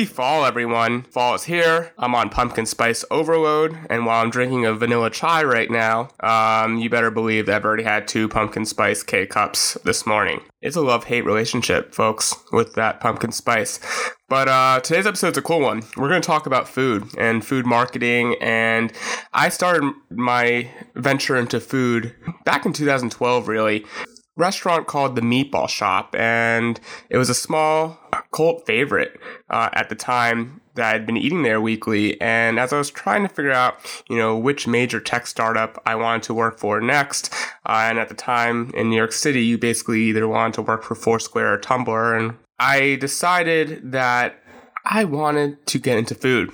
Happy fall, everyone. Fall is here. I'm on pumpkin spice overload, and while I'm drinking a vanilla chai right now, um, you better believe that I've already had two pumpkin spice K cups this morning. It's a love hate relationship, folks, with that pumpkin spice. But uh, today's episode's a cool one. We're going to talk about food and food marketing. And I started my venture into food back in 2012, really restaurant called the Meatball Shop, and it was a small cult favorite uh, at the time that I'd been eating there weekly. And as I was trying to figure out, you know, which major tech startup I wanted to work for next, uh, and at the time in New York City, you basically either wanted to work for Foursquare or Tumblr, and I decided that I wanted to get into food.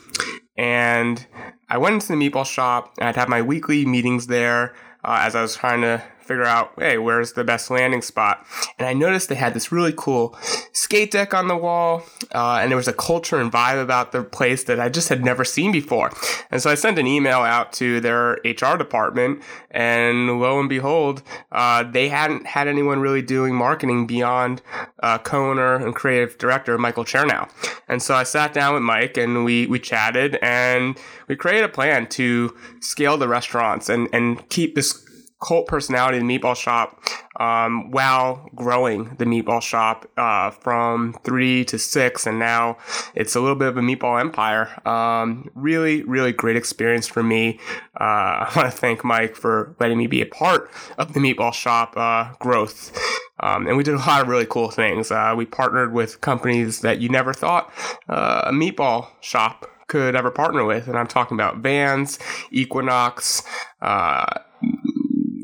And I went into the meatball shop. I'd have my weekly meetings there uh, as I was trying to figure out, hey, where's the best landing spot? And I noticed they had this really cool skate deck on the wall, uh, and there was a culture and vibe about the place that I just had never seen before. And so I sent an email out to their HR department, and lo and behold, uh, they hadn't had anyone really doing marketing beyond uh, co-owner and creative director Michael Chernow. And so I sat down with Mike, and we we chatted, and we created a plan to scale the restaurants and and keep this cult personality in the meatball shop um, while growing the meatball shop uh, from three to six and now it's a little bit of a meatball empire. Um, really really great experience for me. Uh, i want to thank mike for letting me be a part of the meatball shop uh, growth. Um, and we did a lot of really cool things. Uh, we partnered with companies that you never thought uh, a meatball shop could ever partner with and i'm talking about vans equinox uh,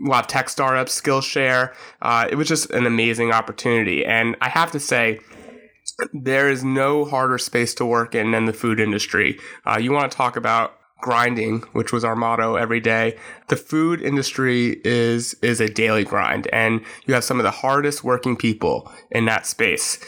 a lot of tech startups, Skillshare. Uh, it was just an amazing opportunity. And I have to say, there is no harder space to work in than the food industry. Uh, you want to talk about grinding, which was our motto every day. The food industry is is a daily grind, and you have some of the hardest working people in that space.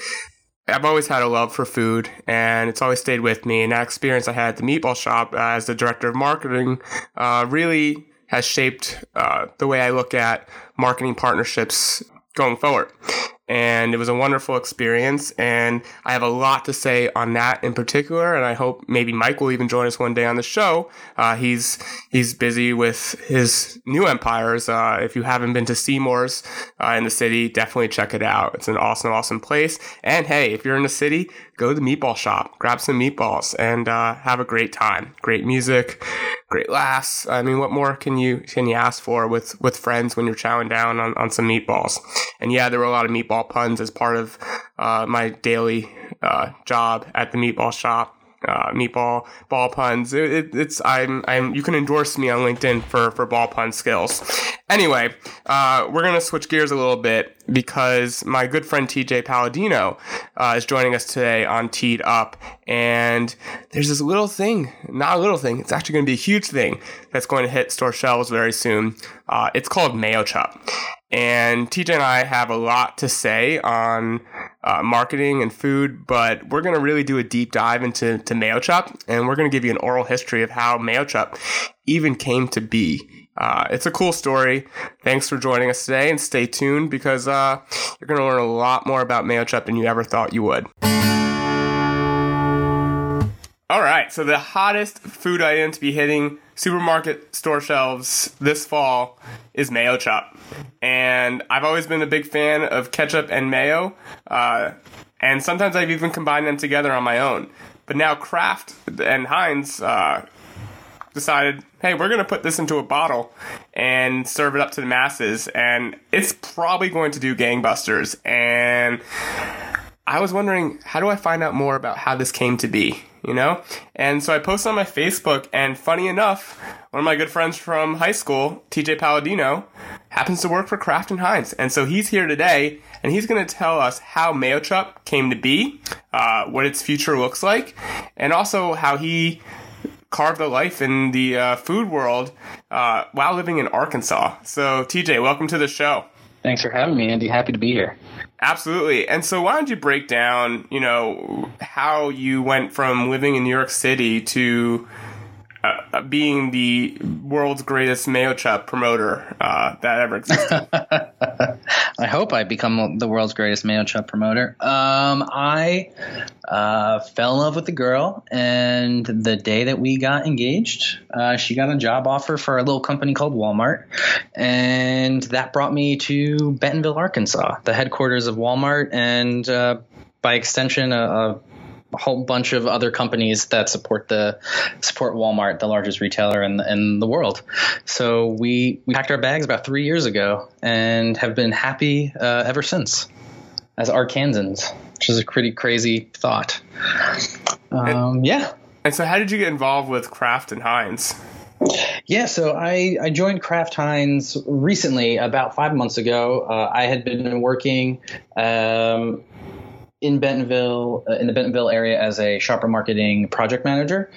I've always had a love for food, and it's always stayed with me. And that experience I had at the meatball shop as the director of marketing uh, really has shaped uh, the way I look at marketing partnerships going forward and it was a wonderful experience. And I have a lot to say on that in particular. And I hope maybe Mike will even join us one day on the show. Uh, he's he's busy with his new empires. Uh, if you haven't been to Seamore's uh, in the city, definitely check it out. It's an awesome, awesome place. And hey, if you're in the city, go to the meatball shop, grab some meatballs, and uh, have a great time. Great music, great laughs. I mean, what more can you can you ask for with with friends when you're chowing down on, on some meatballs? And yeah, there were a lot of meatball puns as part of uh, my daily uh, job at the meatball shop uh, meatball ball puns. It, it, it's I'm I'm you can endorse me on LinkedIn for for ball pun skills. Anyway, uh, we're gonna switch gears a little bit because my good friend TJ Palladino uh, is joining us today on Teed Up, and there's this little thing, not a little thing. It's actually to be a huge thing that's going to hit store shelves very soon. Uh, it's called Mayochup, and TJ and I have a lot to say on uh, marketing and food, but we're going to really do a deep dive into to Mayochup, and we're going to give you an oral history of how Mayochup even came to be. Uh, it's a cool story. Thanks for joining us today, and stay tuned because uh, you're going to learn a lot more about Mayochup than you ever thought you would. All right, so the hottest food item to be hitting supermarket store shelves this fall is Mayochup, And I've always been a big fan of ketchup and mayo, uh, and sometimes I've even combined them together on my own. But now Kraft and Heinz uh, decided, hey, we're going to put this into a bottle and serve it up to the masses, and it's probably going to do gangbusters. And I was wondering, how do I find out more about how this came to be? you know? And so I posted on my Facebook, and funny enough, one of my good friends from high school, TJ Palladino, happens to work for Kraft and Heinz. And so he's here today, and he's going to tell us how Mayochup came to be, uh, what its future looks like, and also how he carved a life in the uh, food world uh, while living in Arkansas. So, TJ, welcome to the show. Thanks for having me, Andy. Happy to be here. Absolutely. And so why don't you break down, you know, how you went from living in New York City to uh, being the world's greatest Mayochup promoter uh, that ever existed? I hope I become the world's greatest Mayochup promoter. Um, I uh, fell in love with the girl, and the day that we got engaged, uh, she got a job offer for a little company called Walmart, and that brought me to Bentonville, Arkansas, the headquarters of Walmart, and uh, by extension, a, a a whole bunch of other companies that support the support Walmart, the largest retailer in the, in the world. So we we packed our bags about three years ago and have been happy uh, ever since as Arkansans, which is a pretty crazy thought. Um, and, yeah. And so, how did you get involved with Kraft and Heinz? Yeah, so I, I joined Kraft Heinz recently, about five months ago. Uh, I had been working um, in Bentonville, uh, in the Bentonville area, as a shopper marketing project manager.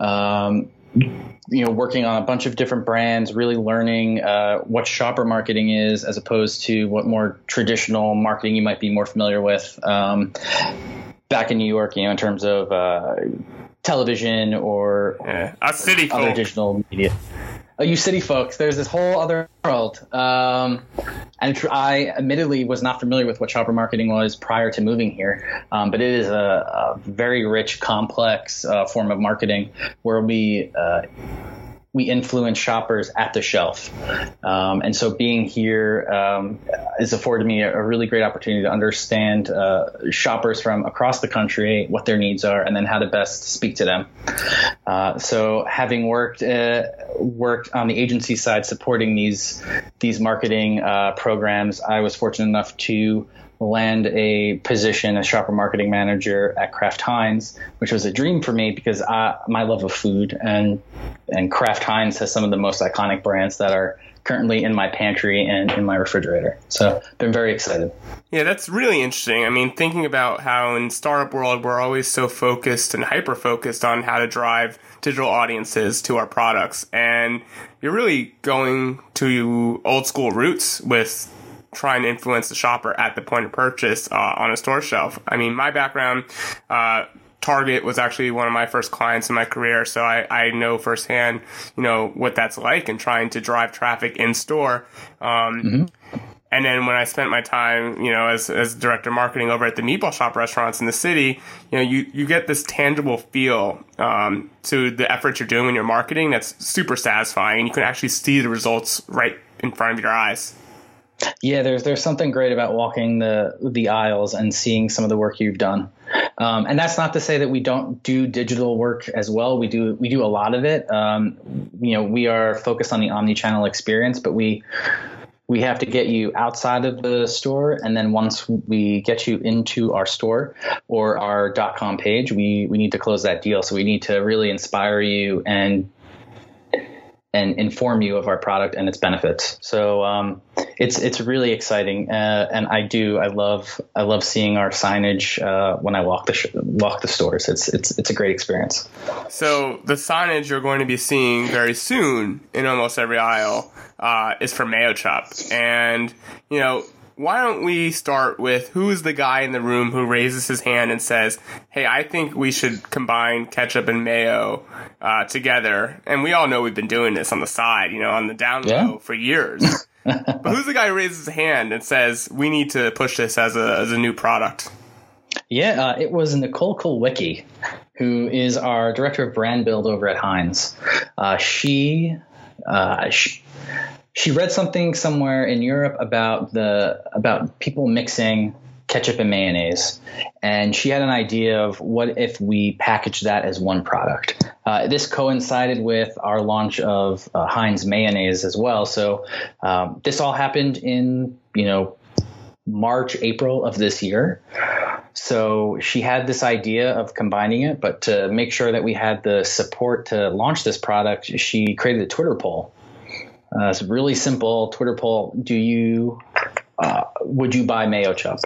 Um, you know, working on a bunch of different brands, really learning uh, what shopper marketing is, as opposed to what more traditional marketing you might be more familiar with. Um, back in New York, you know, in terms of uh, television or, yeah. a city other digital media you city folks, there's this whole other world. Um, and I admittedly was not familiar with what shopper marketing was prior to moving here, um, but it is a, a very rich, complex uh, form of marketing where we uh, we influence shoppers at the shelf. Um, and so being here um, has afforded me a, a, really great opportunity to understand uh, shoppers from across the country, what their needs are, and then how to best speak to them. Uh, so having worked uh, worked on the agency side supporting these these marketing uh, programs, I was fortunate enough to land a position as shopper marketing manager at Kraft Heinz, which was a dream for me because I, my love of food and and Kraft Heinz has some of the most iconic brands that are currently in my pantry and in my refrigerator. So been very excited. Yeah, that's really interesting. I mean, thinking about how in startup world we're always so focused and hyper focused on how to drive digital audiences to our products, and you're really going to old school roots with trying to influence the shopper at the point of purchase uh, on a store shelf. I mean, my background, uh, Target was actually one of my first clients in my career, so I, I know firsthand, you know, what that's like and trying to drive traffic in store. Um, mm-hmm. And then when I spent my time, you know, as, as director of marketing over at the Meatball Shop restaurants in the city, you know, you, you get this tangible feel um, to the efforts you're doing in your marketing that's super satisfying. And you can actually see the results right in front of your eyes. Yeah, there's there's something great about walking the the aisles and seeing some of the work you've done, um, and that's not to say that we don't do digital work as well. We do we do a lot of it. Um, you know, we are focused on the omni-channel experience, but we we have to get you outside of the store, and then once we get you into our store or our .com page, we we need to close that deal. So we need to really inspire you and and inform you of our product and its benefits. So um, it's it's really exciting, uh, and I do I love I love seeing our signage uh, when I walk the sh- walk the stores. It's it's it's a great experience. So the signage you're going to be seeing very soon in almost every aisle uh, is for Mayochup, and you know why don't we start with who's the guy in the room who raises his hand and says, "Hey, I think we should combine ketchup and mayo uh, together." And we all know we've been doing this on the side, you know, on the down low yeah. for years. but who's the guy who raises his hand and says, "We need to push this as a as a new product"? Yeah, uh, it was Nicole Kulwicki, who is our director of brand build over at Heinz. Uh, she, uh, she she read something somewhere in Europe about the about people mixing ketchup and mayonnaise, and she had an idea of what if we package that as one product. Uh, this coincided with our launch of uh, Heinz mayonnaise as well. So um, this all happened in you know March, April of this year. So she had this idea of combining it, but to make sure that we had the support to launch this product, she created a Twitter poll uh, it's a really simple Twitter poll. Do you uh, would you buy Mayochup?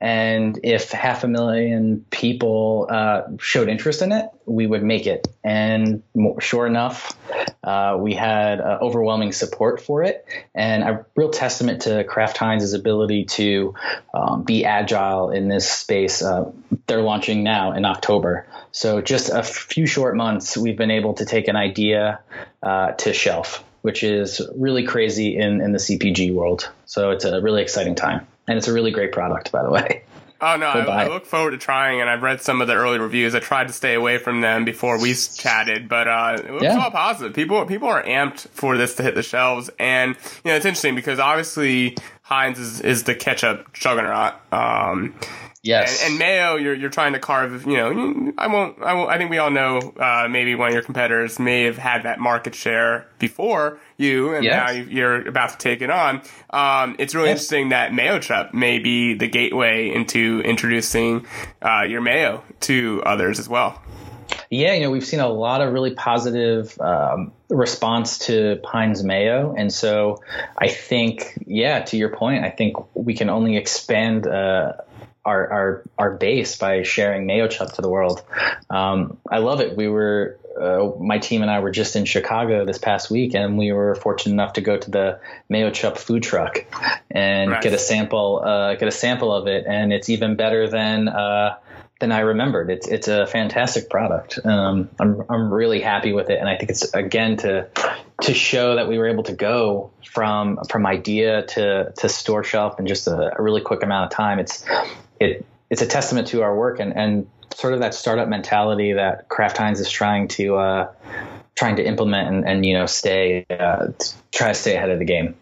And if half a million people uh, showed interest in it, we would make it. And sure enough, uh, we had uh, overwhelming support for it, and a real testament to Kraft Heinz's ability to um, be agile in this space. Uh, they're launching now in October, so just a few short months, we've been able to take an idea uh, to shelf which is really crazy in, in the CPG world. So it's a really exciting time. And it's a really great product, by the way. Oh no, I, I, look forward to trying, and I've read some of the early reviews. I tried to stay away from them before we chatted, but uh, it looks yeah. all positive. People people are amped for this to hit the shelves, and you know it's interesting because obviously Heinz is, is the ketchup juggernaut. Um, Yes. And, and, mayo, you're you're trying to carve. You know, I won't. I won't. I think we all know. Uh, maybe one of your competitors may have had that market share before you, and yes. now you're about to take it on. Um, it's really yes. interesting that Mayochup may be the gateway into introducing uh, your mayo to others as well. Yeah, you know, we've seen a lot of really positive um, response to Heinz Mayo. And so I think, yeah, to your point, I think we can only expand uh, our our our base by sharing Mayochup to the world. Um, I love it. We were uh, my team and I were just in Chicago this past week, and we were fortunate enough to go to the Mayochup food truck and get a sample uh, get a sample of it, and it's even better than. Uh, than I remembered. It's it's a fantastic product. Um, I'm I'm really happy with it, and I think it's again to to show that we were able to go from from idea to to store shelf in just a, a really quick amount of time. It's it it's a testament to our work and and sort of that startup mentality that Kraft Heinz is trying to uh, trying to implement and, and you know stay uh, try to stay ahead of the game.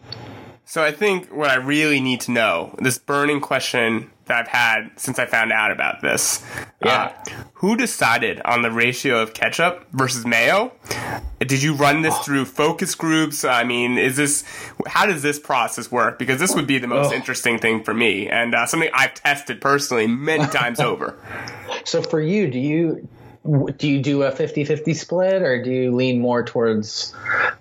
So I think what I really need to know, this burning question that I've had since I found out about this. Yeah. Uh, who decided on the ratio of ketchup versus mayo? Did you run this oh. through focus groups? I mean, is this how does this process work? Because this would be the most oh. interesting thing for me and uh, something I've tested personally many times over. So for you, do you do you do a 50-50 split or do you lean more towards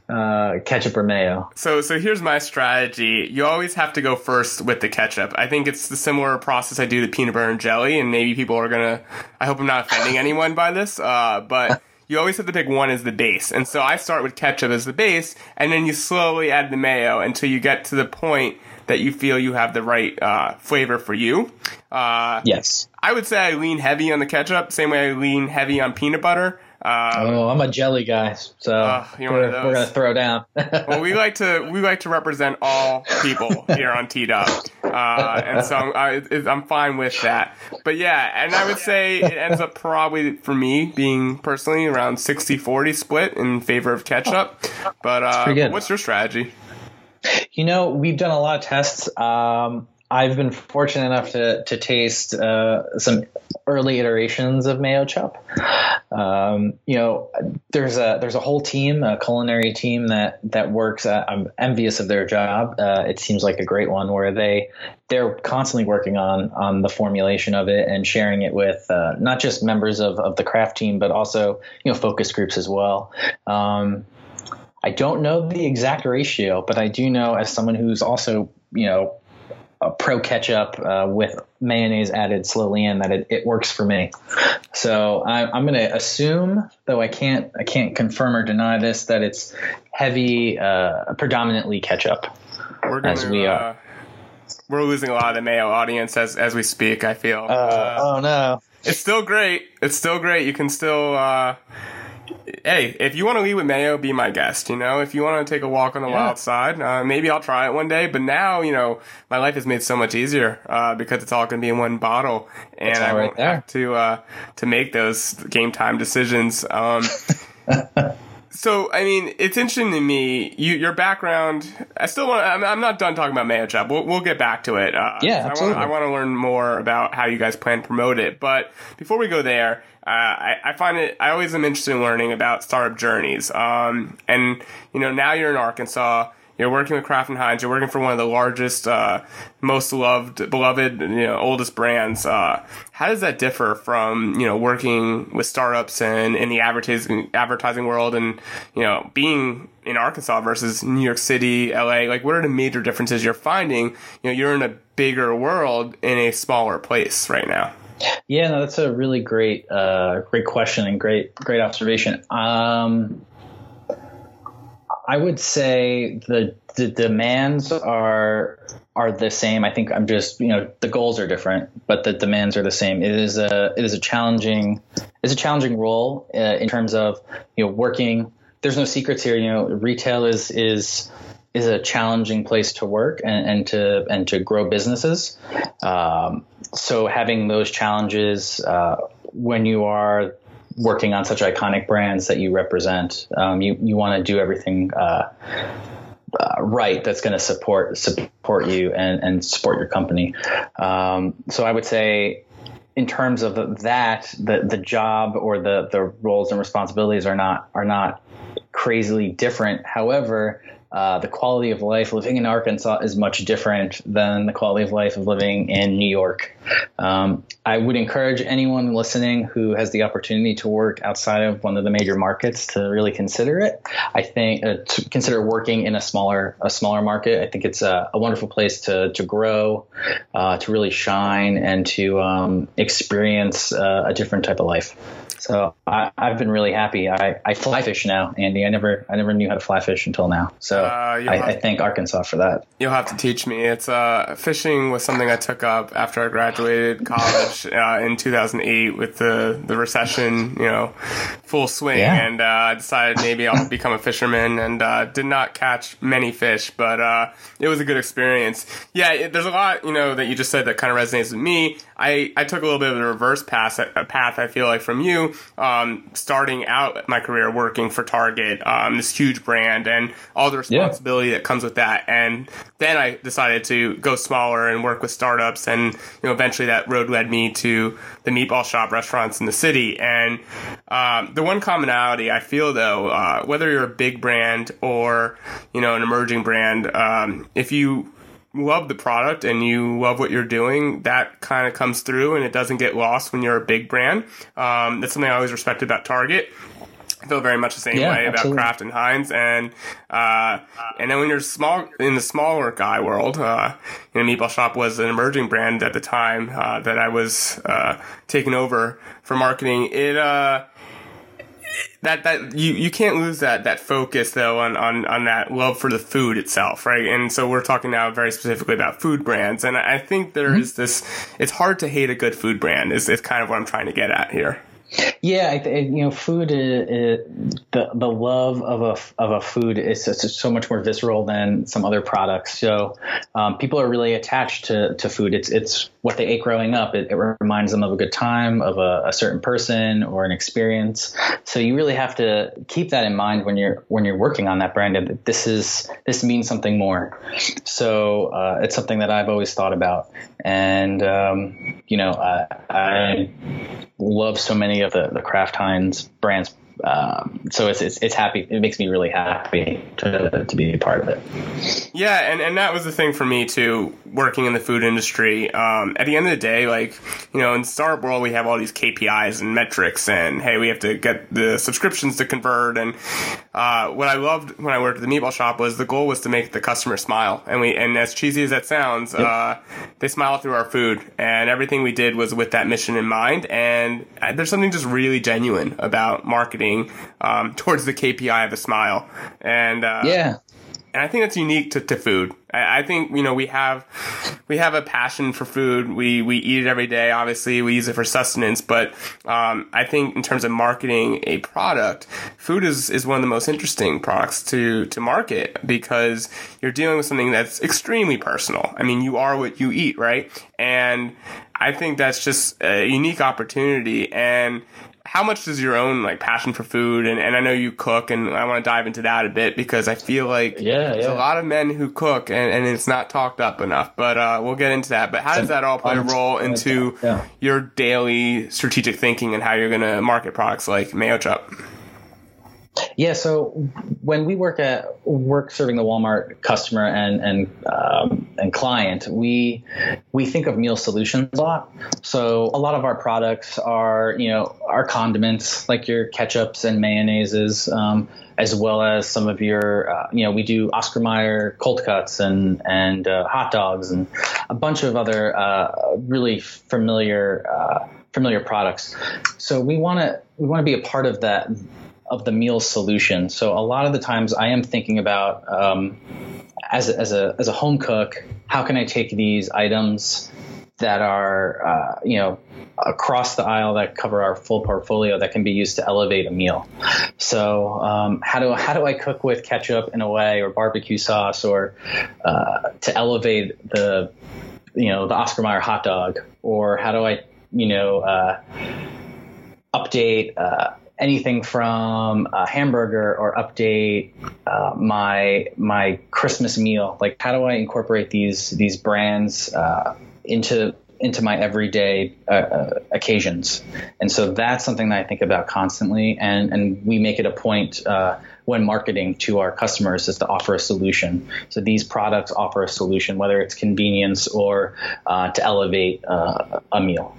uh, ketchup or mayo so so here's my strategy you always have to go first with the ketchup i think it's the similar process i do the peanut butter and jelly and maybe people are gonna i hope i'm not offending anyone by this uh, but you always have to pick one as the base and so i start with ketchup as the base and then you slowly add the mayo until you get to the point that you feel you have the right uh, flavor for you. Uh, yes. I would say I lean heavy on the ketchup, same way I lean heavy on peanut butter. Um, oh, I'm a jelly guy, so uh, we're, we're, gonna throw down. well, we like to we like to represent all people here on Teed Up, uh, and so I'm, I, I'm fine with that. But yeah, and I would say it ends up probably for me being personally around 60-40 split in favor of ketchup. But uh, what's your strategy? You know, we've done a lot of tests. Um, I've been fortunate enough to to taste uh, some early iterations of Mayochup. Um, you know, there's a there's a whole team, a culinary team that that works. At, I'm envious of their job. Uh, it seems like a great one where they they're constantly working on on the formulation of it and sharing it with uh, not just members of, of the Kraft team, but also you know focus groups as well. Um, I don't know the exact ratio, but I do know as someone who's also, you know, a pro ketchup uh, with mayonnaise added slowly in that it, it works for me. So I, am going to assume, though I can't I can't confirm or deny this, that it's heavy, uh, predominantly ketchup. We're gonna, as we are. Uh, we're losing a lot of the mayo audience as as we speak. I feel. Uh, oh no! It's still great. It's still great. You can still uh, hey, if you want to leave with mayo, be my guest. You know, if you want to take a walk on the yeah. wild side, uh, maybe I'll try it one day. But now, you know, my life is made so much easier uh, because it's all going to be in one bottle, and I won't right have to uh, to make those game time decisions. Um, so, I mean, it's interesting to me. You, your background. I still want. I'm, I'm not done talking about Mayo. We'll, we'll get back to it. Uh, yeah, absolutely. I want, I want to learn more about how you guys plan to promote it. But before we go there, uh, I, I, find it. I always am interested in learning about startup journeys. Um, and you know, now you're in Arkansas. You're working with Kraft and Heinz. You're working for one of the largest, uh, most loved, beloved, you know, oldest brands. Uh, how does that differ from you know working with startups and in the advertising advertising world, and you know being in Arkansas versus New York City, LA? Like, what are the major differences you're finding? You know, you're in a bigger world in a smaller place right now. Yeah, no, that's a really great, uh, great question and great, great observation. Um, I would say the the demands are are the same. I think I'm just you know the goals are different, but the demands are the same. It is a it is a challenging it's a challenging role uh, in terms of you know working there's no secrets here. You know, retail is is is a challenging place to work and, and to and to grow businesses. Um, so having those challenges uh, when you are working on such iconic brands that you represent, um, you you want to do everything. Uh, uh, right that's going to support support you and, and support your company. Um, so I would say in terms of that, the the job or the the roles and responsibilities are not are not crazily different. However, uh, the quality of life living in Arkansas is much different than the quality of life of living in New York. Um, I would encourage anyone listening who has the opportunity to work outside of one of the major markets to really consider it. I think uh, to consider working in a smaller a smaller market. I think it's a, a wonderful place to to grow, uh, to really shine, and to um, experience uh, a different type of life. So I, have been really happy. I, I fly fish now, Andy. I never I never knew how to fly fish until now. So uh, I, I, thank Arkansas for that. You'll have to teach me. It's uh, fishing was something I took up after I graduated college uh, in 2008 with the the recession, you know, full swing, yeah. and uh, I decided maybe I'll become a fisherman, and uh, did not catch many fish, but uh, it was a good experience. Yeah, it, there's a lot you know that you just said that kind of resonates with me. I, I took a little bit of a reverse path, a path I feel like from you, um, starting out my career working for Target, um, this huge brand, and all the responsibility yeah. that comes with that. And then I decided to go smaller and work with startups, and you know, eventually that road led me to the meatball shop restaurants in the city. And um, the one commonality I feel though, uh, whether you're a big brand or you know an emerging brand, um, if you love the product and you love what you're doing, that kind of comes through and it doesn't get lost when you're a big brand. Um, that's something I always respected about Target. I feel very much the same yeah, way absolutely. about Kraft and Heinz, and uh, and then when you're small in the smaller guy world, uh, you know, Meatball Shop was an emerging brand at the time uh, that I was uh, taking over for marketing. It uh, that that you you can't lose that that focus though on on on that love for the food itself, right? And so we're talking now very specifically about food brands, and I think there mm-hmm. is this. It's hard to hate a good food brand. Is is kind of what I'm trying to get at here. Yeah, you know, food is, the the love of a of a food is so much more visceral than some other products. So um, people are really attached to, to food. It's it's what they ate growing up. It, it reminds them of a good time, of a, a, certain person or an experience. So you really have to keep that in mind when you're when you're working on that brand. And this is this means something more. So uh, it's something that I've always thought about, and um, you know, I, I love so many of the the Kraft Heinz brands um, so it's, it's, it's happy. It makes me really happy to, to be a part of it. Yeah, and, and that was the thing for me too. Working in the food industry, um, at the end of the day, like you know, in startup world, we have all these KPIs and metrics, and hey, we have to get the subscriptions to convert. And uh, what I loved when I worked at the meatball shop was the goal was to make the customer smile, and we and as cheesy as that sounds, yep. uh, they smile through our food, and everything we did was with that mission in mind. And uh, there's something just really genuine about marketing marketing um, towards the KPI of a smile. And uh, yeah, and I think that's unique to, to food. I, I, think you know we have we have a passion for food. We we eat it every day. Obviously, we use it for sustenance. But um, I think in terms of marketing a product, food is is one of the most interesting products to to market because you're dealing with something that's extremely personal. I mean, you are what you eat, right? And I think that's just a unique opportunity and how much does your own like passion for food and, and I know you cook and I want to dive into that a bit because I feel like yeah, there's yeah. a lot of men who cook and, and it's not talked up enough. But uh, we'll get into that. But how does that all play a role into yeah. your daily strategic thinking and how you're going to market products like Mayochup? Yeah, so when we work at work serving the Walmart customer and and um, and client, we we think of meal solutions a lot. So a lot of our products are you know our condiments like your ketchups and mayonnaises, um, as well as some of your uh, you know we do Oscar Mayer cold cuts and and uh, hot dogs and a bunch of other uh, really familiar uh, familiar products. So we want to we want to be a part of that of the meal solution. So a lot of the times I am thinking about um, as a, as a as a home cook, how can I take these items that are uh, you know across the aisle that cover our full portfolio that can be used to elevate a meal. So um, how do how do I cook with ketchup in a way or barbecue sauce or uh, to elevate the you know the Oscar Mayer hot dog or how do I you know uh, update uh, anything from a hamburger or update uh, my my Christmas meal. Like, how do I incorporate these these brands uh, into into my everyday uh, uh, occasions? And so that's something that I think about constantly, and and we make it a point. Uh, when marketing to our customers is to offer a solution. So these products offer a solution, whether it's convenience or uh, to elevate a meal.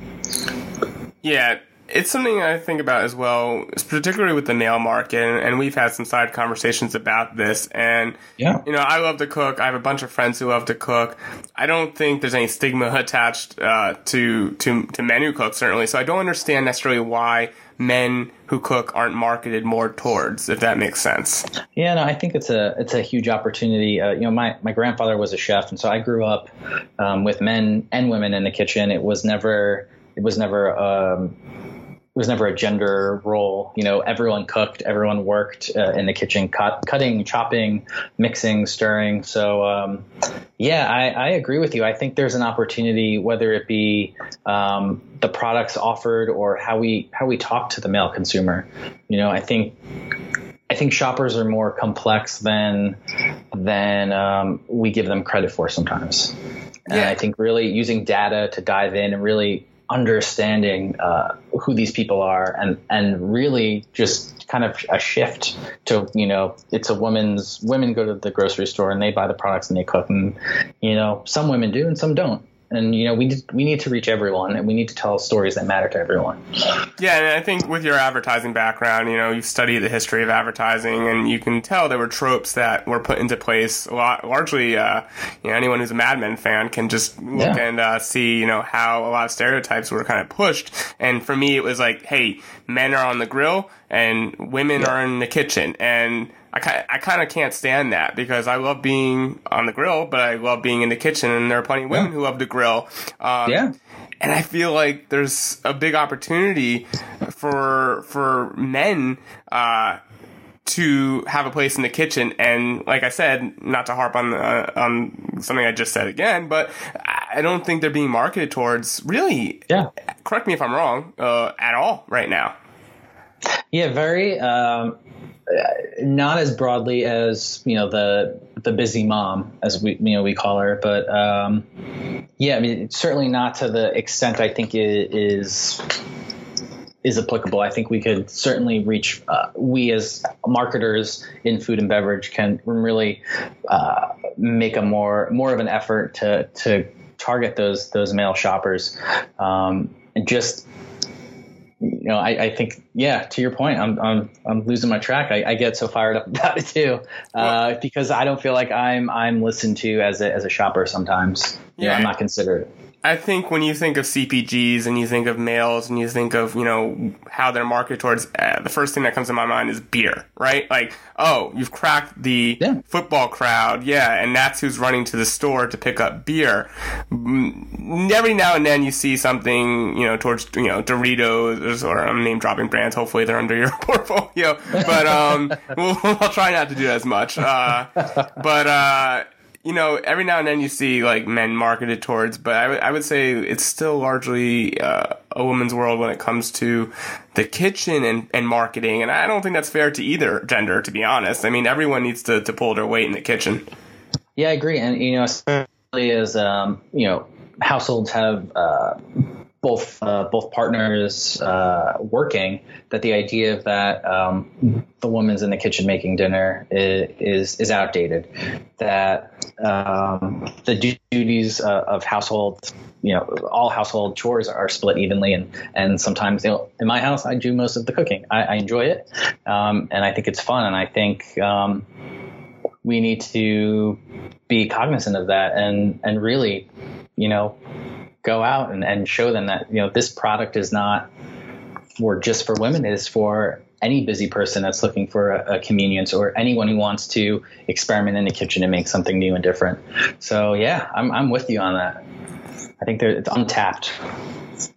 Yeah, it's something I think about as well, particularly with the nail market, and we've had some side conversations about this. And yeah, you know, I love to cook. I have a bunch of friends who love to cook. I don't think there's any stigma attached uh, to to to men who cook, certainly. So I don't understand necessarily why men who cook aren't marketed more towards, if that makes sense. Yeah, no, I think it's a it's a huge opportunity. Uh, you know, my my grandfather was a chef, and so I grew up um, with men and women in the kitchen. It was never it was never um, it was never a gender role. You know, everyone cooked, everyone worked uh, in the kitchen, cut, cutting, chopping, mixing, stirring. So, um, yeah, I, I, agree with you. I think there's an opportunity, whether it be um, the products offered or how we how we talk to the male consumer. You know, I think I think shoppers are more complex than than um, we give them credit for sometimes. And yeah. I think really using data to dive in and really understanding uh, who these people are and and really just kind of a shift to you know it's a woman's women go to the grocery store and they buy the products and they cook and you know some women do and some don't and you know we we need to reach everyone and we need to tell stories that matter to everyone yeah and i think with your advertising background you know you've studied the history of advertising and you can tell there were tropes that were put into place a lot largely uh, you know anyone who's a mad men fan can just look yeah. and uh, see you know how a lot of stereotypes were kind of pushed and for me it was like hey men are on the grill and women yeah. are in the kitchen and I, I kind of can't stand that because I love being on the grill, but I love being in the kitchen, and there are plenty of women yeah. who love to grill. Um, yeah. And I feel like there's a big opportunity for for men uh, to have a place in the kitchen. And like I said, not to harp on uh, on something I just said again, but I don't think they're being marketed towards really. Yeah. Correct me if I'm wrong. Uh, at all right now. Yeah, very. Um, not as broadly as you know the the busy mom as we you know we call her, but um, yeah, I mean certainly not to the extent I think it is is applicable. I think we could certainly reach. Uh, we as marketers in food and beverage can really uh, make a more more of an effort to to target those those male shoppers um, and just you know, I, I, think, yeah, to your point, I'm, I'm, I'm losing my track. I, I get so fired up about it too, uh, because I don't feel like I'm, I'm listened to as a, as a shopper sometimes. Yeah. You know, I'm not considered. I think when you think of CPGs and you think of males and you think of, you know, how they're marketed towards, uh, the first thing that comes to my mind is beer, right? Like, oh, you've cracked the yeah. football crowd. Yeah. And that's who's running to the store to pick up beer. Mm, every now and then you see something, you know, towards, you know, Doritos or I'm name dropping brands. Hopefully they're under your portfolio. But, um, we'll, I'll try not to do as much. Uh, but, uh, you know, every now and then you see like men marketed towards, but I, w- I would say it's still largely uh, a woman's world when it comes to the kitchen and, and marketing. And I don't think that's fair to either gender, to be honest. I mean, everyone needs to, to pull their weight in the kitchen. Yeah, I agree. And, you know, especially as, um, you know, households have, uh, both uh, both partners uh, working that the idea that um, the woman's in the kitchen making dinner is is, is outdated. That um, the duties uh, of household, you know, all household chores are split evenly, and and sometimes you know, in my house I do most of the cooking. I, I enjoy it, um, and I think it's fun, and I think um, we need to be cognizant of that and and really, you know go out and, and show them that you know this product is not for just for women it is for any busy person that's looking for a, a, convenience or anyone who wants to experiment in the kitchen and make something new and different so yeah i'm, I'm with you on that I think it's untapped.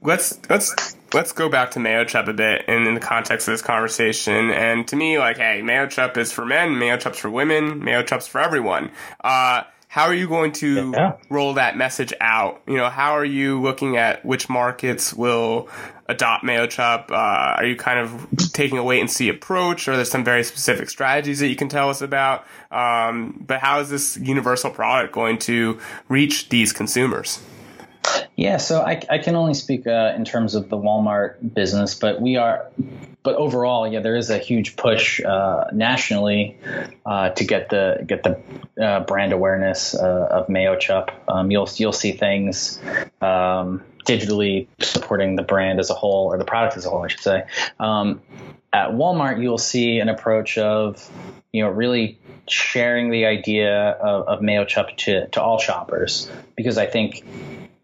Let's let's let's go back to Mayochup a bit in, in the context of this conversation. And to me, like, hey, Mayochup is for men, Mayochup's for women, Mayochup's for everyone. Uh, how are you going to yeah. roll that message out? You know, how are you looking at which markets will adopt Mayochup? Uh, are you kind of taking a wait and see approach, or there's some very specific strategies that you can tell us about? Um, but how is this universal product going to reach these consumers? Yeah, so I, I can only speak uh, in terms of the Walmart business, but we are, but overall, yeah, there is a huge push uh, nationally uh, to get the get the uh, brand awareness uh, of Mayochup. Um, you'll you'll see things um, digitally supporting the brand as a whole, or the product as a whole, I should say. Um, at Walmart, you'll see an approach of you know really sharing the idea of, of Mayochup to to all shoppers because I think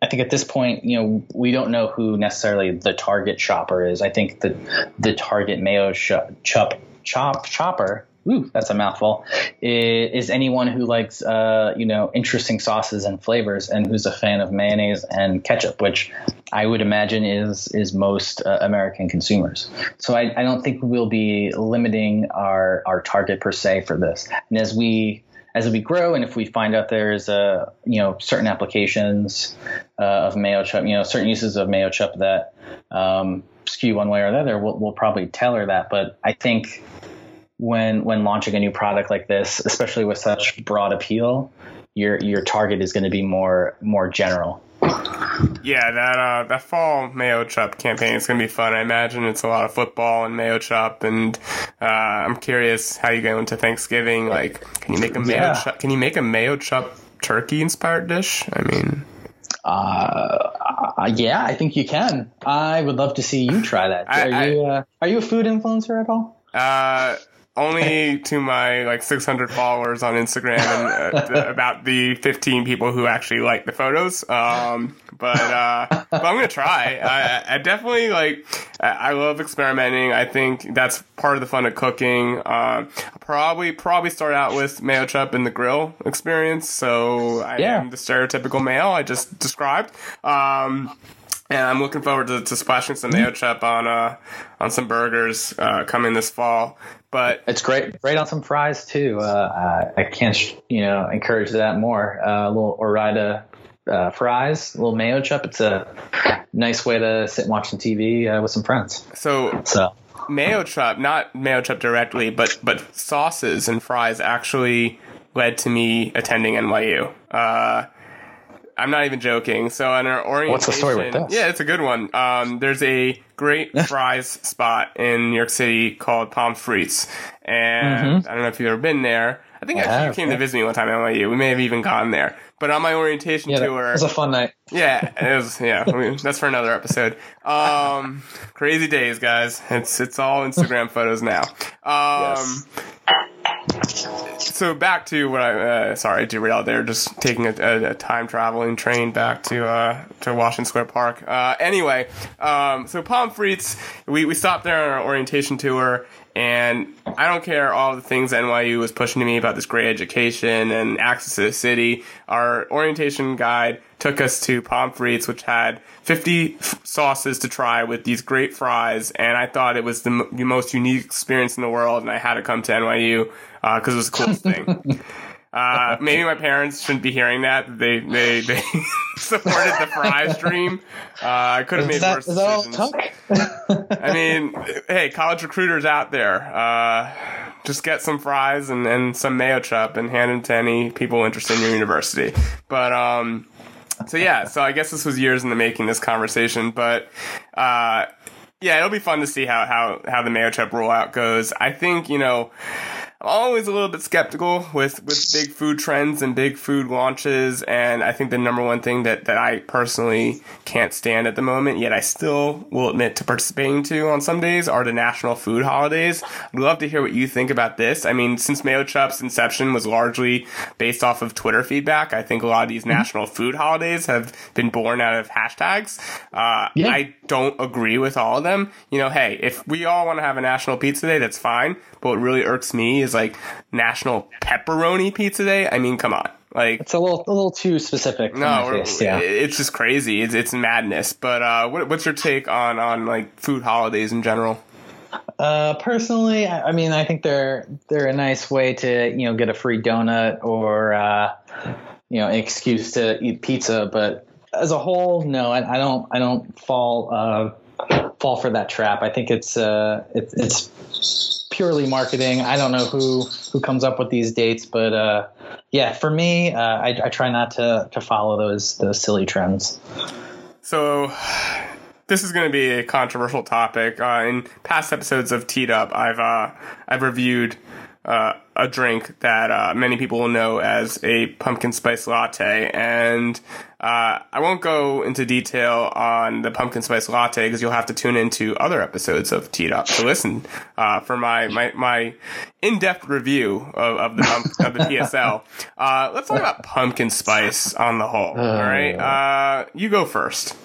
I think at this point, you know, we don't know who necessarily the target shopper is. I think the the target Mayo sh- chop chop chopper. Ooh, that's a mouthful. Is, anyone who likes, uh, you know, interesting sauces and flavors, and who's a fan of mayonnaise and ketchup, which I would imagine is is most uh, American consumers. So I, I don't think we'll be limiting our our target per se for this. And as we as we grow and if we find out there's a you know certain applications uh, of Mayochup, you know certain uses of Mayochup that um, skew one way or the other, we'll, we'll probably tell her that. But I think when when launching a new product like this, especially with such broad appeal, your your target is going to be more more general. Yeah, that uh, that fall Mayochup campaign is gonna be fun. I imagine it's a lot of football and Mayochup, and uh, I'm curious how you go into Thanksgiving. Like, can you make a Mayo yeah. Chup? Can you make a Mayo Chop turkey inspired dish? I mean. Uh, uh, yeah, I think you can. I would love to see you try that. I, are you uh, are you a food influencer at all? Uh, only to my like 600 followers on Instagram and uh, the, about the 15 people who actually like the photos. Um, but, uh, but I'm gonna try. I, I definitely like. I love experimenting. I think that's part of the fun of cooking. Uh, probably probably start out with Mayochup in the grill experience. So I yeah. am the stereotypical male I just described. Um, and I'm looking forward to, to splashing some Mayochup on uh on some burgers uh, coming this fall. But it's great, great on some fries too. Uh, I can't, you know, encourage that more. Uh, a little Ore-Ida uh, fries, a little Mayochup. It's a nice way to sit and watch some TV uh, with some friends. So, so Mayochup, not Mayochup directly, but but sauces and fries actually led to me attending NYU. I'm not even joking. So in our orientation, what's the story with this? Yeah, it's a good one. Um, there's a great fries spot in New York City called Pommes Frites, and mm-hmm. I don't know if you've ever been there. I think I actually have, came yeah. to visit me one time at NYU. We may have even gone there. But on my orientation yeah, tour, it was a fun night. Yeah, it was. Yeah, I mean, that's for another episode. Um, crazy days, guys. It's it's all Instagram photos now. Um, yes. So back to what I uh, sorry derailed there. Just taking a, a, a time traveling train back to uh, to Washington Square Park. Uh, anyway, um, so Pommes Frites. We we stopped there on our orientation tour and I don't care all the things NYU was pushing to me about this great education and access to the city. Our orientation guide took us to Pommes Frites, which had 50 f- sauces to try with these great fries. And I thought it was the, m- the most unique experience in the world. And I had to come to NYU because uh, it was the coolest thing. Uh, maybe my parents shouldn't be hearing that. They they they supported the fries dream. Uh, I could have made that, worse decisions. I mean, hey, college recruiters out there, uh, just get some fries and, and some Mayochup and hand them to any people interested in your university. But um, so yeah, so I guess this was years in the making. This conversation, but uh, yeah, it'll be fun to see how how how the Mayochup rollout goes. I think you know always a little bit skeptical with, with big food trends and big food launches. And I think the number one thing that, that I personally can't stand at the moment, yet I still will admit to participating to on some days, are the national food holidays. I'd love to hear what you think about this. I mean, since Mayochup's inception was largely based off of Twitter feedback, I think a lot of these mm-hmm. national food holidays have been born out of hashtags. Uh, yeah. I don't agree with all of them. You know, hey, if we all want to have a national pizza day, that's fine. But what really irks me is like National Pepperoni Pizza Day. I mean, come on. Like it's a little a little too specific. no, yeah. it's just crazy. It's it's madness. But uh, what, what's your take on on like food holidays in general? Uh, personally, I, I mean, I think they're they're a nice way to you know get a free donut or uh, you know an excuse to eat pizza. But as a whole, no, I, I don't I don't fall uh, fall for that trap. I think it's uh it, it's purely marketing. I don't know who who comes up with these dates, but uh, yeah, for me, uh, I, I try not to to follow those those silly trends. So, this is going to be a controversial topic. Uh, in past episodes of Teed Up, I've uh, I've reviewed uh, a drink that uh, many people will know as a pumpkin spice latte, and uh, I won't go into detail on the pumpkin spice latte because you'll have to tune into other episodes of Teed Up to listen uh, for my my, my in depth review of, of the pump, of the PSL. Uh, let's talk about pumpkin spice on the whole. All right, uh, you go first.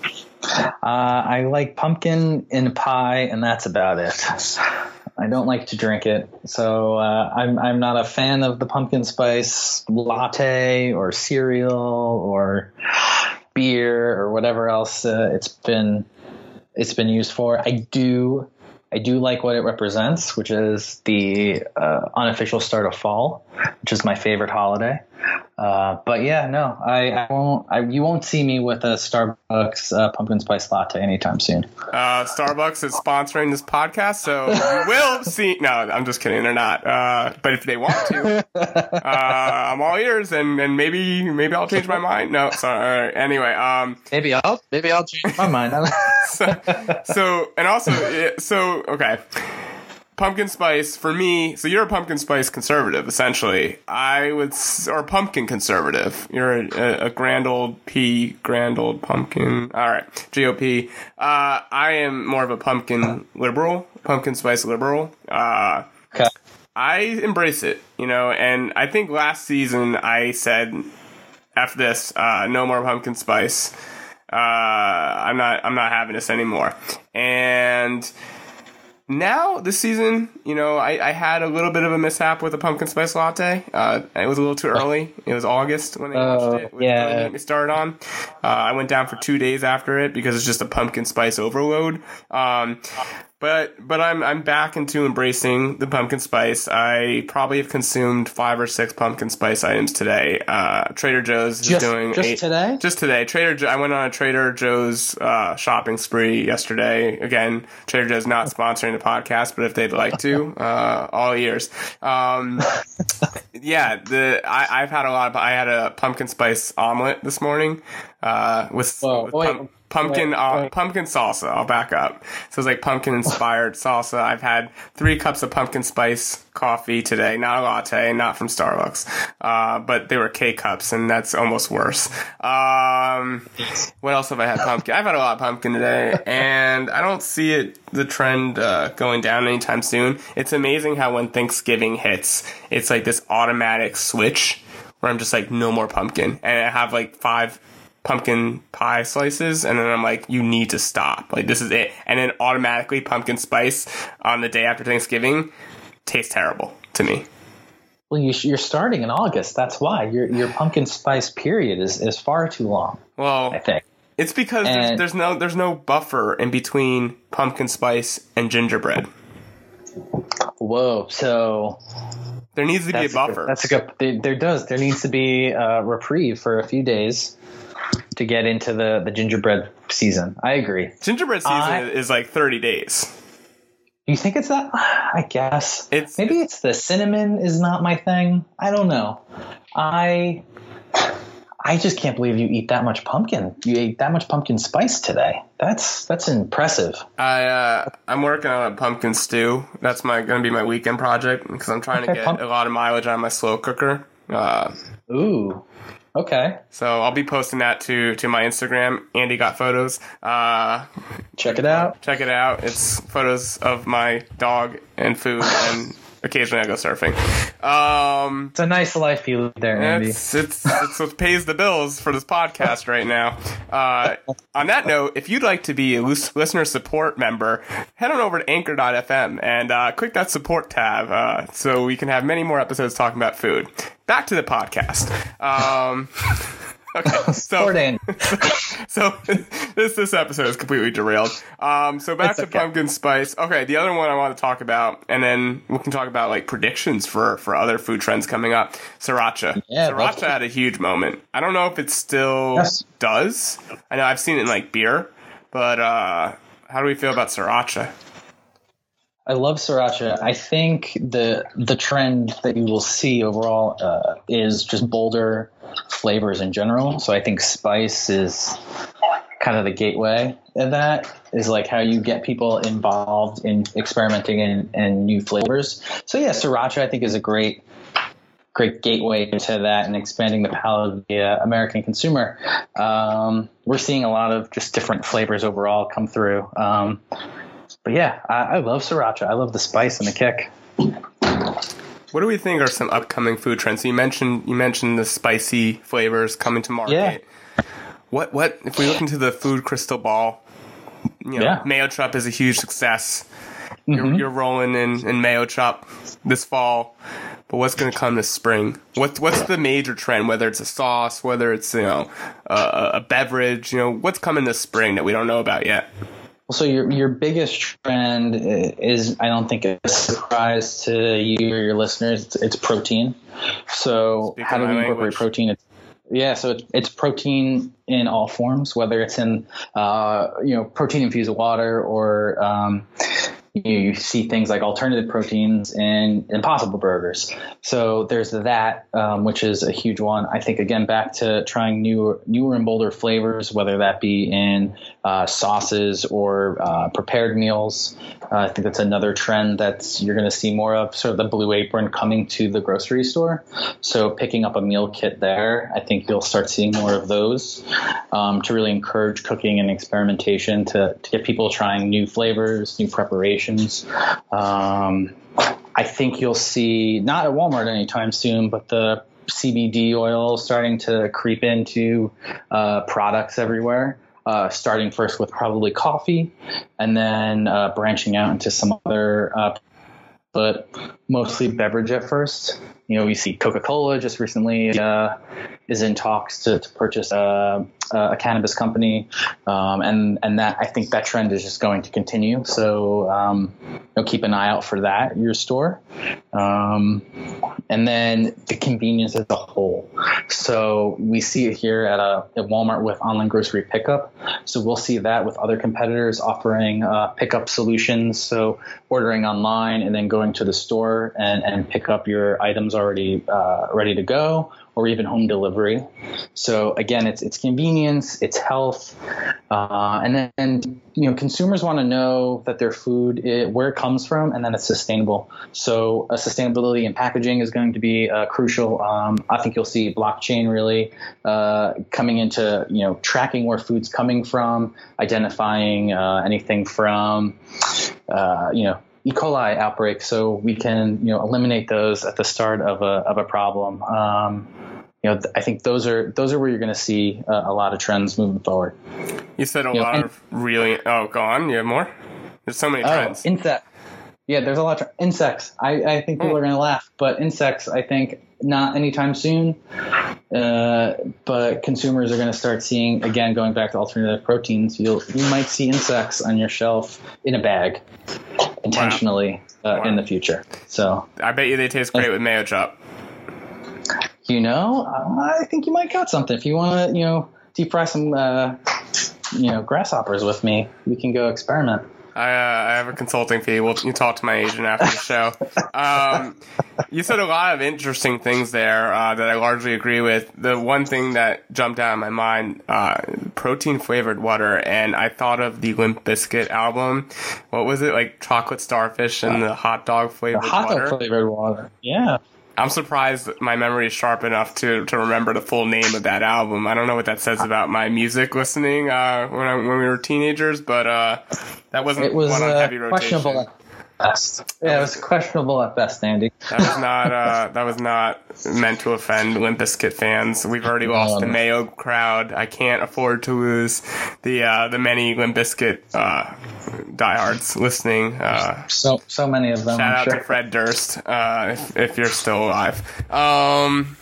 Uh, I like pumpkin in pie, and that's about it. I don't like to drink it, so uh, I'm I'm not a fan of the pumpkin spice latte or cereal or beer or whatever else uh, it's been it's been used for. I do I do like what it represents, which is the uh, unofficial start of fall, which is my favorite holiday. Uh, but yeah, no, I, I won't. I, you won't see me with a Starbucks uh, pumpkin spice latte anytime soon. Uh, Starbucks is sponsoring this podcast, so you will see. No, I'm just kidding. They're not. Uh, but if they want to, uh, I'm all ears, and, and maybe maybe I'll change my mind. No, sorry. Anyway, um, Maybe I'll maybe I'll change my mind. so, so and also so okay pumpkin spice for me so you're a pumpkin spice conservative essentially i would or pumpkin conservative you're a, a grand old p grand old pumpkin all right gop uh, i am more of a pumpkin liberal pumpkin spice liberal uh, okay. I embrace it, you know, and I think last season I said after this, uh, no more pumpkin spice. Uh, I'm not I'm not having this anymore. And now this season, you know, I, I had a little bit of a mishap with a pumpkin spice latte. Uh, it was a little too early. It was August when they launched Oh, it. which yeah. really didn't get me started on. Uh, I went down for two days after it because it's just a pumpkin spice overload. Um, but but I'm I'm back into embracing the pumpkin spice. I probably have consumed five or six pumpkin spice items today. Uh, Trader Joe's is Just- doing just eight- today? Just today. Trader jo- I went on a Trader Joe's uh, shopping spree yesterday. Again, Trader Joe's not sponsoring the podcast, but if they'd like to, uh, all ears. Um, yeah, the I, I've had a lot of. I had a pumpkin spice omelet this morning uh, with, Whoa, wait, pump- pumpkin wait, uh, wait. pumpkin salsa. I'll back up. So it's like pumpkin inspired salsa. I've had three cups of pumpkin spice coffee today. Not a latte, not from Starbucks, uh, but they were K cups, and that's almost worse. Um, what else have I had? Pumpkin. I've had a lot of pumpkin today, and I don't see it the trend uh, going down anytime soon. It's amazing how when Thanksgiving hits, it's like this automatic switch where I'm just like, no more pumpkin, and I have like five pumpkin pie slices and then I'm like you need to stop like this is it and then automatically pumpkin spice on the day after Thanksgiving tastes terrible to me Well, you, you're starting in August. That's why your your pumpkin spice period is, is far too long. well I think. it's because there's, there's no there's no buffer in between pumpkin spice and gingerbread Whoa. So there needs to be a buffer good, that's a good. There, there does. There needs to be a reprieve for a few days to get into the the gingerbread season. I agree. gingerbread season I- is like 30 days You think it's that? I guess. It's- maybe it's the cinnamon is not my thing. I don't know. I I just can't believe you eat that much pumpkin. You ate that much pumpkin spice today. That's that's impressive. I uh, I'm working on a pumpkin stew. That's my gonna be my weekend project because I'm trying to get pump- a lot of mileage on my slow cooker. Uh, Ooh. Okay. so I'll be posting that to to my Instagram. Andy got photos. Uh, Check it out. check it out. It's photos of my dog and food and occasionally I go surfing. Um, It's a nice life you live there, Andy. it's, it's, it's what pays the bills for this podcast right now. Uh, on that note, if you'd like to be a listener support member, head on over to anchor.fm and uh, click that support tab uh, so we can have many more episodes talking about food. Back to the podcast. Um, okay, so so this this episode is completely derailed. Um, so back It's to okay. pumpkin spice. Okay, the other one I want to talk about, and then we can talk about like predictions for for other food trends coming up. Sriracha. Yeah, Sriracha had a huge moment. I don't know if it still Yes. does. I know I've seen it in like beer, but uh, how do we feel about sriracha? I love sriracha. I think the the trend that you will see overall uh, is just bolder flavors in general. So I think spice is kind of the gateway of that is like how you get people involved in experimenting in, new flavors. So yeah, sriracha I think is a great great gateway to that and expanding the palate of the uh, American consumer. Um, we're seeing a lot of just different flavors overall come through. Um, but yeah, I, I love sriracha. I love the spice and the kick. What do we think are some upcoming food trends? So you mentioned you mentioned the spicy flavors coming to market. Yeah. What what if we look into the food crystal ball? You know, Yeah. Mayochup is a huge success. You're, mm-hmm. you're rolling in, in Mayochup this fall, but what's going to come this spring? What's what's the major trend? Whether it's a sauce, whether it's you know a, a beverage, you know what's coming this spring that we don't know about yet? So your your biggest trend is, I don't think, a surprise to you or your listeners. It's, it's protein. So Speaking how do we incorporate language. protein? It's, yeah, so it's, it's protein in all forms, whether it's in uh, you know protein infused water or um, you, see things like alternative proteins in Impossible Burgers. So there's that, um, which is a huge one. I think again back to trying newer, newer and bolder flavors, whether that be in uh, sauces or uh, prepared meals. Uh, I think that's another trend that's you're going to see more of. Sort of the blue apron coming to the grocery store. So picking up a meal kit there, I think you'll start seeing more of those um, to really encourage cooking and experimentation to, to get people trying new flavors, new preparations. Um, I think you'll see not at Walmart anytime soon, but the CBD oil starting to creep into uh, products everywhere. Uh, starting first with probably coffee, and then uh, branching out into some other, uh, but mostly beverage at first. You know, we see Coca-Cola just recently uh, is in talks to, to purchase a, a cannabis company, um, and and that I think that trend is just going to continue. So um, you know, keep an eye out for that at your store, um, and then the convenience as a whole. So we see it here at a at Walmart with online grocery pickup. So we'll see that with other competitors offering uh, pickup solutions. So ordering online and then going to the store and, and pick up your items already uh, ready to go, or even home delivery. So again, it's it's convenience, it's health, uh, and then you know consumers want to know that their food i where it comes from and then it's sustainable. So sustainability and packaging is going to be uh, crucial. Um, I think you'll see blockchain really uh, coming into you know tracking where food's coming from, identifying uh, anything from uh, you know E. coli outbreak, so we can you know eliminate those at the start of a of a problem. Um, you know, I think those are those are where you're going to see uh, a lot of trends moving forward. You said a Yeah, lot and- of really. Oh, go on. You have more. There's so many Oh, trends. insect. Yeah, there's a lot of insects. I, I think people are going to laugh, but insects, I think not anytime soon. Uh, but consumers are going to start seeing again, going back to alternative proteins. You'll you might see insects on your shelf in a bag intentionally uh, Wow. in the future. So I bet you they taste great with Mayochup. you know, I think you might got something. If you want to, you know, deep fry some, uh, you know, grasshoppers with me, we can go experiment. I, uh, I have a consulting fee. We'll you talk to my agent after the show. Um, you said a lot of interesting things there uh, that I largely agree with. The one thing that jumped out of my mind, uh, protein flavored water, and I thought of the Limp Bizkit album. What was it like? Chocolate starfish and the hot dog flavored Hot water. dog flavored water. Yeah. I'm surprised my memory is sharp enough to, to remember the full name of that album. I don't know what that says about my music listening uh, when I, when we were teenagers, but uh, that wasn't It was one on uh, heavy rotation. questionable. Best. Yeah, it was questionable at best, Andy. That was not uh, that was not meant to offend Limp Bizkit fans. We've already lost the Mayo crowd. I can't afford to lose the uh, the many Limp Bizkit uh, diehards listening. Uh, so so many of them. Shout I'm out sure. to Fred Durst uh, if, if you're still alive. Um,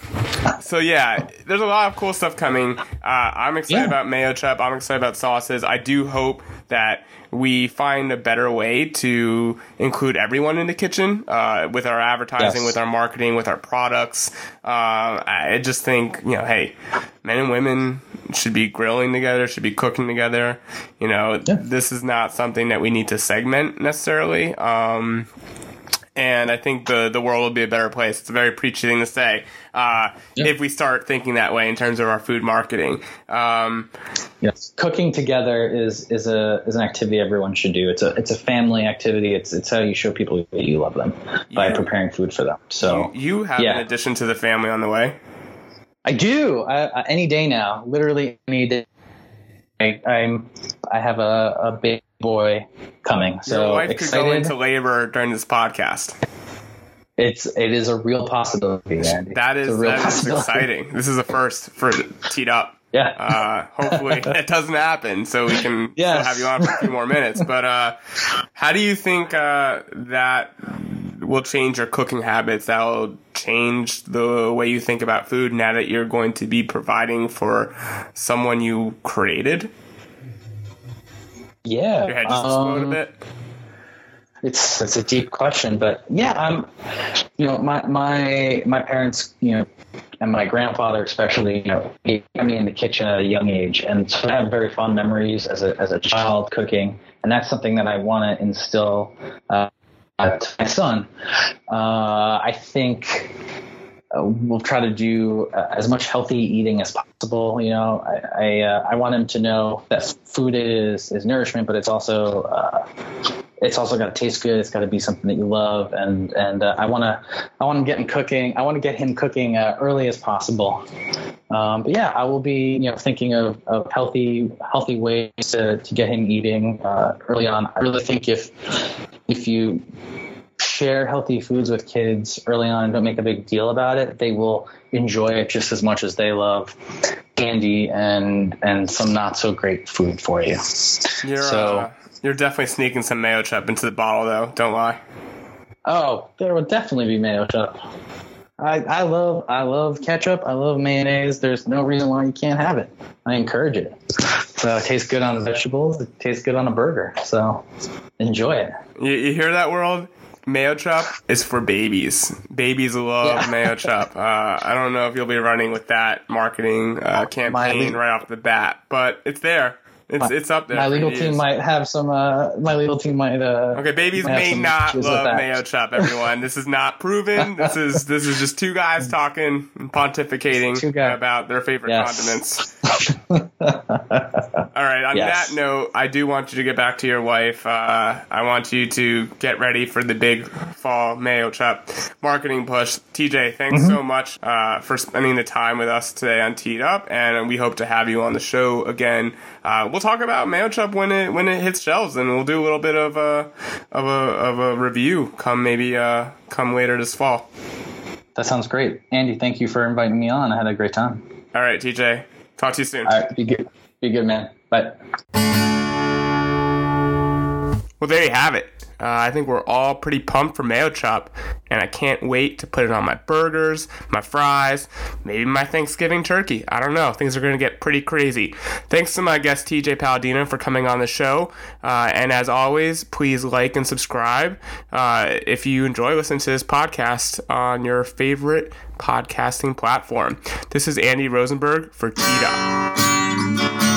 so yeah, there's a lot of cool stuff coming. Uh, I'm excited Yeah. about Mayochup. I'm excited about sauces. I do hope that we find a better way to include everyone in the kitchen uh, with our advertising, Yes. with our marketing, with our products. Uh, I just think you know, hey, men and women should be grilling together, should be cooking together. You know, Yeah. this is not something that we need to segment necessarily. Um, and I think the the world will be a better place. It's a very preachy thing to say uh, Yeah. if we start thinking that way in terms of our food marketing. Um, Yes, cooking together is is a is an activity everyone should do. It's a it's a family activity. It's it's how you show people that you love them by Yeah. preparing food for them. So you have Yeah. an addition to the family on the way. I do I, I, any day now, literally any day. I, I'm I have a, a big boy coming. So Your wife could go into labor during this podcast. it's it is a real possibility, Andy. That is that is exciting. This is a first for teed up. Yeah. Uh, hopefully it doesn't happen, so we can Yes. still have you on for a few more minutes. But uh, how do you think uh, that will change your cooking habits? That will change the way you think about food now that you're going to be providing for someone you created. Yeah. Your head just explode a um, bit. It's it's a deep question, but yeah, I'm. You know, my my my parents, you know, and my grandfather especially, you know, he got me in the kitchen at a young age, and so I have very fond memories as a as a child cooking, and that's something that I want to instill uh, to my son. Uh, I think. Uh, we'll try to do uh, as much healthy eating as possible. You know, I I, uh, I want him to know that food is is nourishment, but it's also uh, it's also got to taste good. It's got to be something that you love, and and uh, I want to I want to get him cooking. I want to get him cooking early as possible. Um, but yeah, I will be you know thinking of, of healthy healthy ways to, to get him eating early on. I really think if if you share healthy foods with kids early on and don't make a big deal about it, they will enjoy it just as much as they love candy and and some not so great food for you. You're so- uh, you're definitely sneaking some Mayochup into the bottle, though. Don't lie. Oh, there will definitely be Mayochup. I, I love I love ketchup. I love mayonnaise. There's no reason why you can't have it. I encourage it. So it tastes good on vegetables. It tastes good on a burger. So enjoy it. You, you hear that, world? Mayochup is for babies. Babies love Yeah. mayo Chop. Uh, I don't know if you'll be running with that marketing uh, campaign right off the bat, but it's there. It's it's up there. My legal team might have some. Uh, my legal team might. Uh, Okay, babies may not love mayo chop. Everyone, this is not proven. This is this is just two guys talking and pontificating about their favorite Yes. condiments. All right. On Yes. that note, I do want you to get back to your wife. Uh, I want you to get ready for the big fall Mayochup marketing push. TJ, thanks Mm-hmm. so much uh, for spending the time with us today on Teed Up, and we hope to have you on the show again. Uh, we'll talk about Mayochup when it when it hits shelves, and we'll do a little bit of a of a of a review. Come maybe uh, come later this fall. that sounds great, Andy. Thank you for inviting me on. I had a great time. All right, TJ. Talk to you soon. All right, be good. Be good, man. Bye. Well, there you have it. Uh, I think we're all pretty pumped for Mayochup, and I can't wait to put it on my burgers, my fries, maybe my Thanksgiving turkey. I don't know. Things are going to get pretty crazy. Thanks to my guest TJ Palladino for coming on the show. Uh, and as always, please like and subscribe uh, if you enjoy listening to this podcast on your favorite podcasting platform. This is Andy Rosenberg for Teed Up.